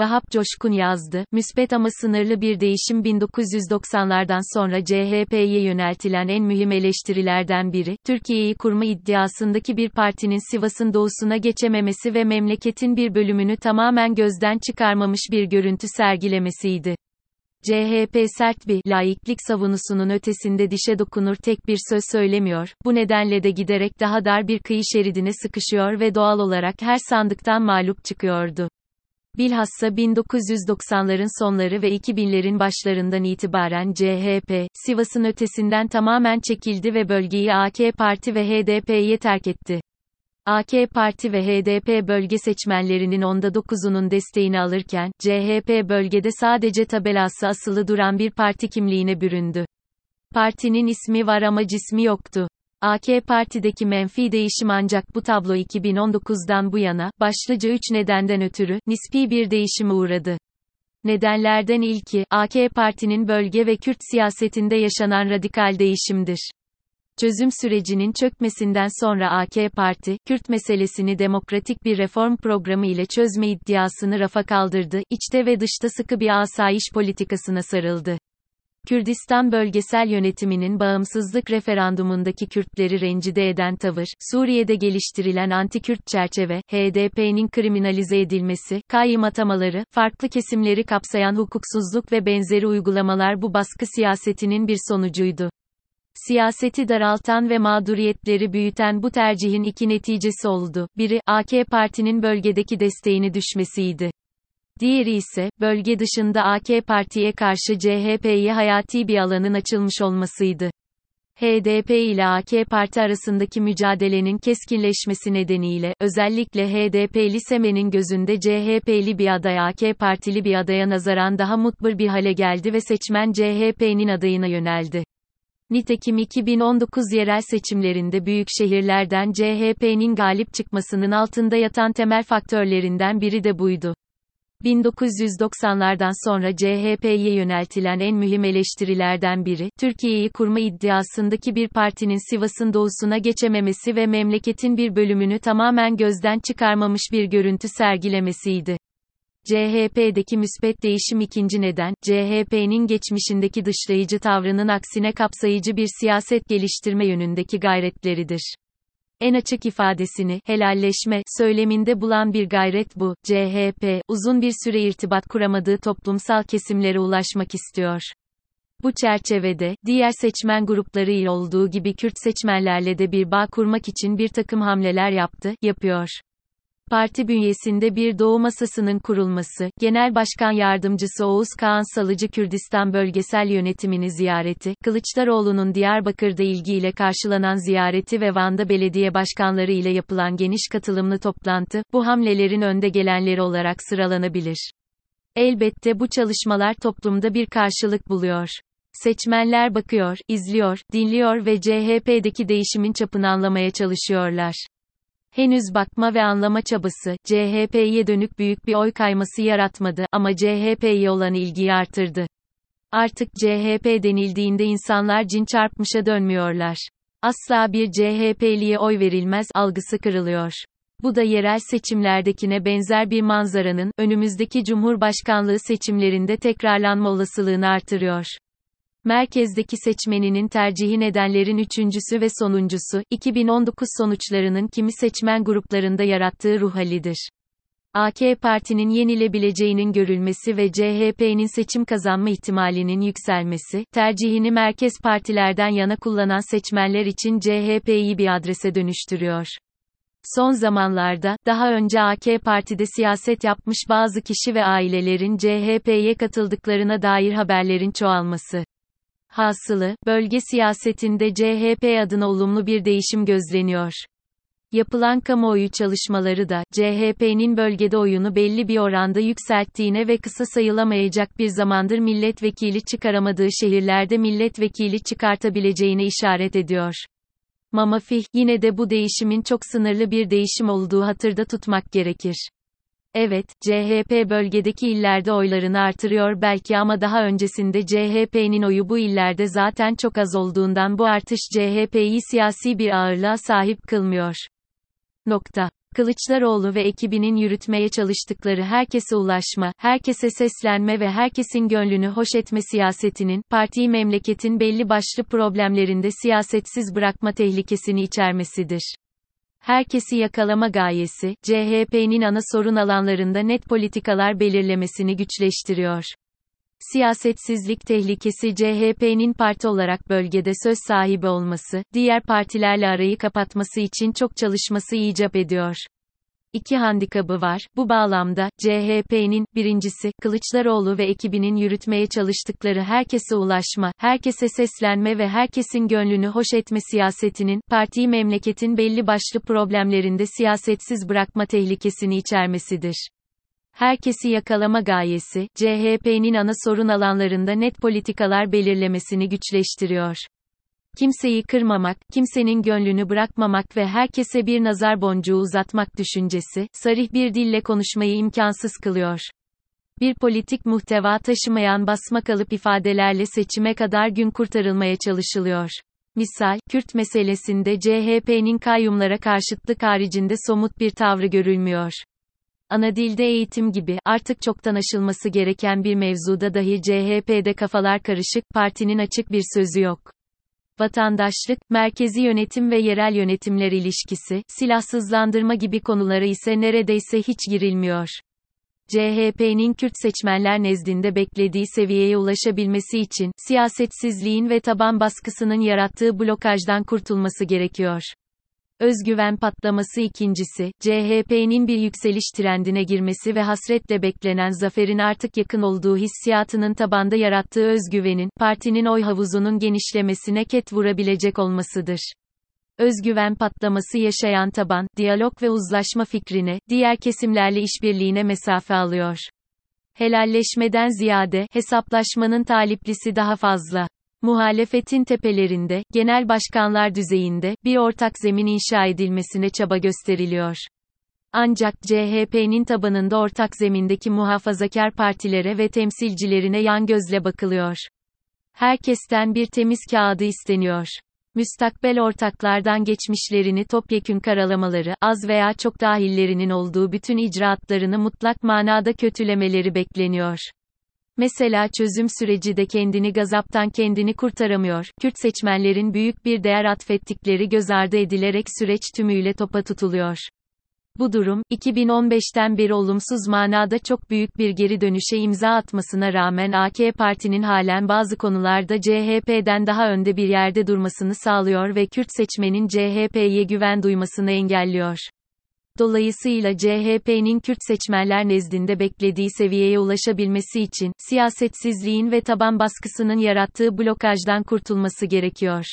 Vahap Coşkun yazdı, müspet ama sınırlı bir değişim 1990'lardan sonra CHP'ye yöneltilen en mühim eleştirilerden biri, Türkiye'yi kurma iddiasındaki bir partinin Sivas'ın doğusuna geçememesi ve memleketin bir bölümünü tamamen gözden çıkarmamış bir görüntü sergilemesiydi. CHP sert bir laiklik savunusunun ötesinde dişe dokunur tek bir söz söylemiyor, bu nedenle de giderek daha dar bir kıyı şeridine sıkışıyor ve doğal olarak her sandıktan mağlup çıkıyordu. Bilhassa 1990'ların sonları ve 2000'lerin başlarından itibaren CHP, Sivas'ın ötesinden tamamen çekildi ve bölgeyi AK Parti ve HDP'ye terk etti. AK Parti ve HDP bölge seçmenlerinin onda 9'unun desteğini alırken, CHP bölgede sadece tabelası asılı duran bir parti kimliğine büründü. Partinin ismi var ama cismi yoktu. AK Parti'deki menfi değişim ancak bu tablo 2019'dan bu yana, başlıca üç nedenden ötürü, nispi bir değişime uğradı. Nedenlerden ilki, AK Parti'nin bölge ve Kürt siyasetinde yaşanan radikal değişimdir. Çözüm sürecinin çökmesinden sonra AK Parti, Kürt meselesini demokratik bir reform programı ile çözme iddiasını rafa kaldırdı, içte ve dışta sıkı bir asayiş politikasına sarıldı. Kürdistan bölgesel yönetiminin bağımsızlık referandumundaki Kürtleri rencide eden tavır, Suriye'de geliştirilen anti-Kürt çerçeve, HDP'nin kriminalize edilmesi, kayyım atamaları, farklı kesimleri kapsayan hukuksuzluk ve benzeri uygulamalar bu baskı siyasetinin bir sonucuydu. Siyaseti daraltan ve mağduriyetleri büyüten bu tercihin iki neticesi oldu. Biri, AK Parti'nin bölgedeki desteğini düşmesiydi. Diğeri ise, bölge dışında AK Parti'ye karşı CHP'ye hayati bir alanın açılmış olmasıydı. HDP ile AK Parti arasındaki mücadelenin keskinleşmesi nedeniyle, özellikle HDP'li Semen'in gözünde CHP'li bir aday AK Partili bir adaya nazaran daha mutbur bir hale geldi ve seçmen CHP'nin adayına yöneldi. Nitekim 2019 yerel seçimlerinde büyük şehirlerden CHP'nin galip çıkmasının altında yatan temel faktörlerinden biri de buydu. 1990'lardan sonra CHP'ye yöneltilen en mühim eleştirilerden biri, Türkiye'yi kurma iddiasındaki bir partinin Sivas'ın doğusuna geçememesi ve memleketin bir bölümünü tamamen gözden çıkarmamış bir görüntü sergilemesiydi. CHP'deki müspet değişim ikinci neden, CHP'nin geçmişindeki dışlayıcı tavrının aksine kapsayıcı bir siyaset geliştirme yönündeki gayretleridir. En açık ifadesini, helalleşme, söyleminde bulan bir gayret bu. CHP, uzun bir süre irtibat kuramadığı toplumsal kesimlere ulaşmak istiyor. Bu çerçevede, diğer seçmen grupları ile olduğu gibi Kürt seçmenlerle de bir bağ kurmak için bir takım hamleler yaptı, yapıyor. Parti bünyesinde bir doğu masasının kurulması, Genel Başkan Yardımcısı Oğuz Kağan Salıcı Kürdistan Bölgesel Yönetimini ziyareti, Kılıçdaroğlu'nun Diyarbakır'da ilgiyle karşılanan ziyareti ve Van'da belediye başkanları ile yapılan geniş katılımlı toplantı, bu hamlelerin önde gelenleri olarak sıralanabilir. Elbette bu çalışmalar toplumda bir karşılık buluyor. Seçmenler bakıyor, izliyor, dinliyor ve CHP'deki değişimin çapını anlamaya çalışıyorlar. Henüz bakma ve anlama çabası, CHP'ye dönük büyük bir oy kayması yaratmadı ama CHP'ye olan ilgiyi artırdı. Artık CHP denildiğinde insanlar cin çarpmışa dönmüyorlar. Asla bir CHP'liye oy verilmez algısı kırılıyor. Bu da yerel seçimlerdekine benzer bir manzaranın, önümüzdeki Cumhurbaşkanlığı seçimlerinde tekrarlanma olasılığını artırıyor. Merkezdeki seçmeninin tercihi nedenlerin üçüncüsü ve sonuncusu, 2019 sonuçlarının kimi seçmen gruplarında yarattığı ruh halidir. AK Parti'nin yenilebileceğinin görülmesi ve CHP'nin seçim kazanma ihtimalinin yükselmesi, tercihini merkez partilerden yana kullanan seçmenler için CHP'yi bir adrese dönüştürüyor. Son zamanlarda, daha önce AK Parti'de siyaset yapmış bazı kişi ve ailelerin CHP'ye katıldıklarına dair haberlerin çoğalması. Hasılı, bölge siyasetinde CHP adına olumlu bir değişim gözleniyor. Yapılan kamuoyu çalışmaları da, CHP'nin bölgede oyunu belli bir oranda yükselttiğine ve kısa sayılamayacak bir zamandır milletvekili çıkaramadığı şehirlerde milletvekili çıkartabileceğine işaret ediyor. Mamafih, yine de bu değişimin çok sınırlı bir değişim olduğu hatırda tutmak gerekir. Evet, CHP bölgedeki illerde oylarını artırıyor belki ama daha öncesinde CHP'nin oyu bu illerde zaten çok az olduğundan bu artış CHP'yi siyasi bir ağırlığa sahip kılmıyor. Nokta. Kılıçdaroğlu ve ekibinin yürütmeye çalıştıkları herkese ulaşma, herkese seslenme ve herkesin gönlünü hoş etme siyasetinin, partiyi memleketin belli başlı problemlerinde siyasetsiz bırakma tehlikesini içermesidir. Herkesi yakalama gayesi, CHP'nin ana sorun alanlarında net politikalar belirlemesini güçleştiriyor. Siyasetsizlik tehlikesi CHP'nin parti olarak bölgede söz sahibi olması, diğer partilerle arayı kapatması için çok çalışması icap ediyor. İki handikabı var. Bu bağlamda, CHP'nin, birincisi, Kılıçdaroğlu ve ekibinin yürütmeye çalıştıkları herkese ulaşma, herkese seslenme ve herkesin gönlünü hoş etme siyasetinin, partiyi memleketin belli başlı problemlerinde siyasetsiz bırakma tehlikesini içermesidir herkesi yakalama gayesi, CHP'nin ana sorun alanlarında net politikalar belirlemesini güçleştiriyor. Kimseyi kırmamak, kimsenin gönlünü bırakmamak ve herkese bir nazar boncuğu uzatmak düşüncesi, sarih bir dille konuşmayı imkansız kılıyor. Bir politik muhteva taşımayan basma kalıp ifadelerle seçime kadar gün kurtarılmaya çalışılıyor. Misal, Kürt meselesinde CHP'nin kayyumlara karşıtlık haricinde somut bir tavrı görülmüyor. Ana dilde eğitim gibi, artık çoktan aşılması gereken bir mevzuda dahi CHP'de kafalar karışık, partinin açık bir sözü yok. Vatandaşlık, merkezi yönetim ve yerel yönetimler ilişkisi, silahsızlandırma gibi konulara ise neredeyse hiç girilmiyor. CHP'nin Kürt seçmenler nezdinde beklediği seviyeye ulaşabilmesi için, siyasetsizliğin ve taban baskısının yarattığı blokajdan kurtulması gerekiyor. Özgüven patlaması ikincisi, CHP'nin bir yükseliş trendine girmesi ve hasretle beklenen zaferin artık yakın olduğu hissiyatının tabanda yarattığı özgüvenin, partinin oy havuzunun genişlemesine ket vurabilecek olmasıdır. Özgüven patlaması yaşayan taban, diyalog ve uzlaşma fikrine, diğer kesimlerle işbirliğine mesafe alıyor. Helalleşmeden ziyade, hesaplaşmanın taliplisi daha fazla muhalefetin tepelerinde, genel başkanlar düzeyinde, bir ortak zemin inşa edilmesine çaba gösteriliyor. Ancak CHP'nin tabanında ortak zemindeki muhafazakar partilere ve temsilcilerine yan gözle bakılıyor. Herkesten bir temiz kağıdı isteniyor. Müstakbel ortaklardan geçmişlerini topyekün karalamaları, az veya çok dahillerinin olduğu bütün icraatlarını mutlak manada kötülemeleri bekleniyor. Mesela çözüm süreci de kendini gazaptan kendini kurtaramıyor. Kürt seçmenlerin büyük bir değer atfettikleri göz ardı edilerek süreç tümüyle topa tutuluyor. Bu durum, 2015'ten beri olumsuz manada çok büyük bir geri dönüşe imza atmasına rağmen AK Parti'nin halen bazı konularda CHP'den daha önde bir yerde durmasını sağlıyor ve Kürt seçmenin CHP'ye güven duymasını engelliyor. Dolayısıyla CHP'nin Kürt seçmenler nezdinde beklediği seviyeye ulaşabilmesi için, siyasetsizliğin ve taban baskısının yarattığı blokajdan kurtulması gerekiyor.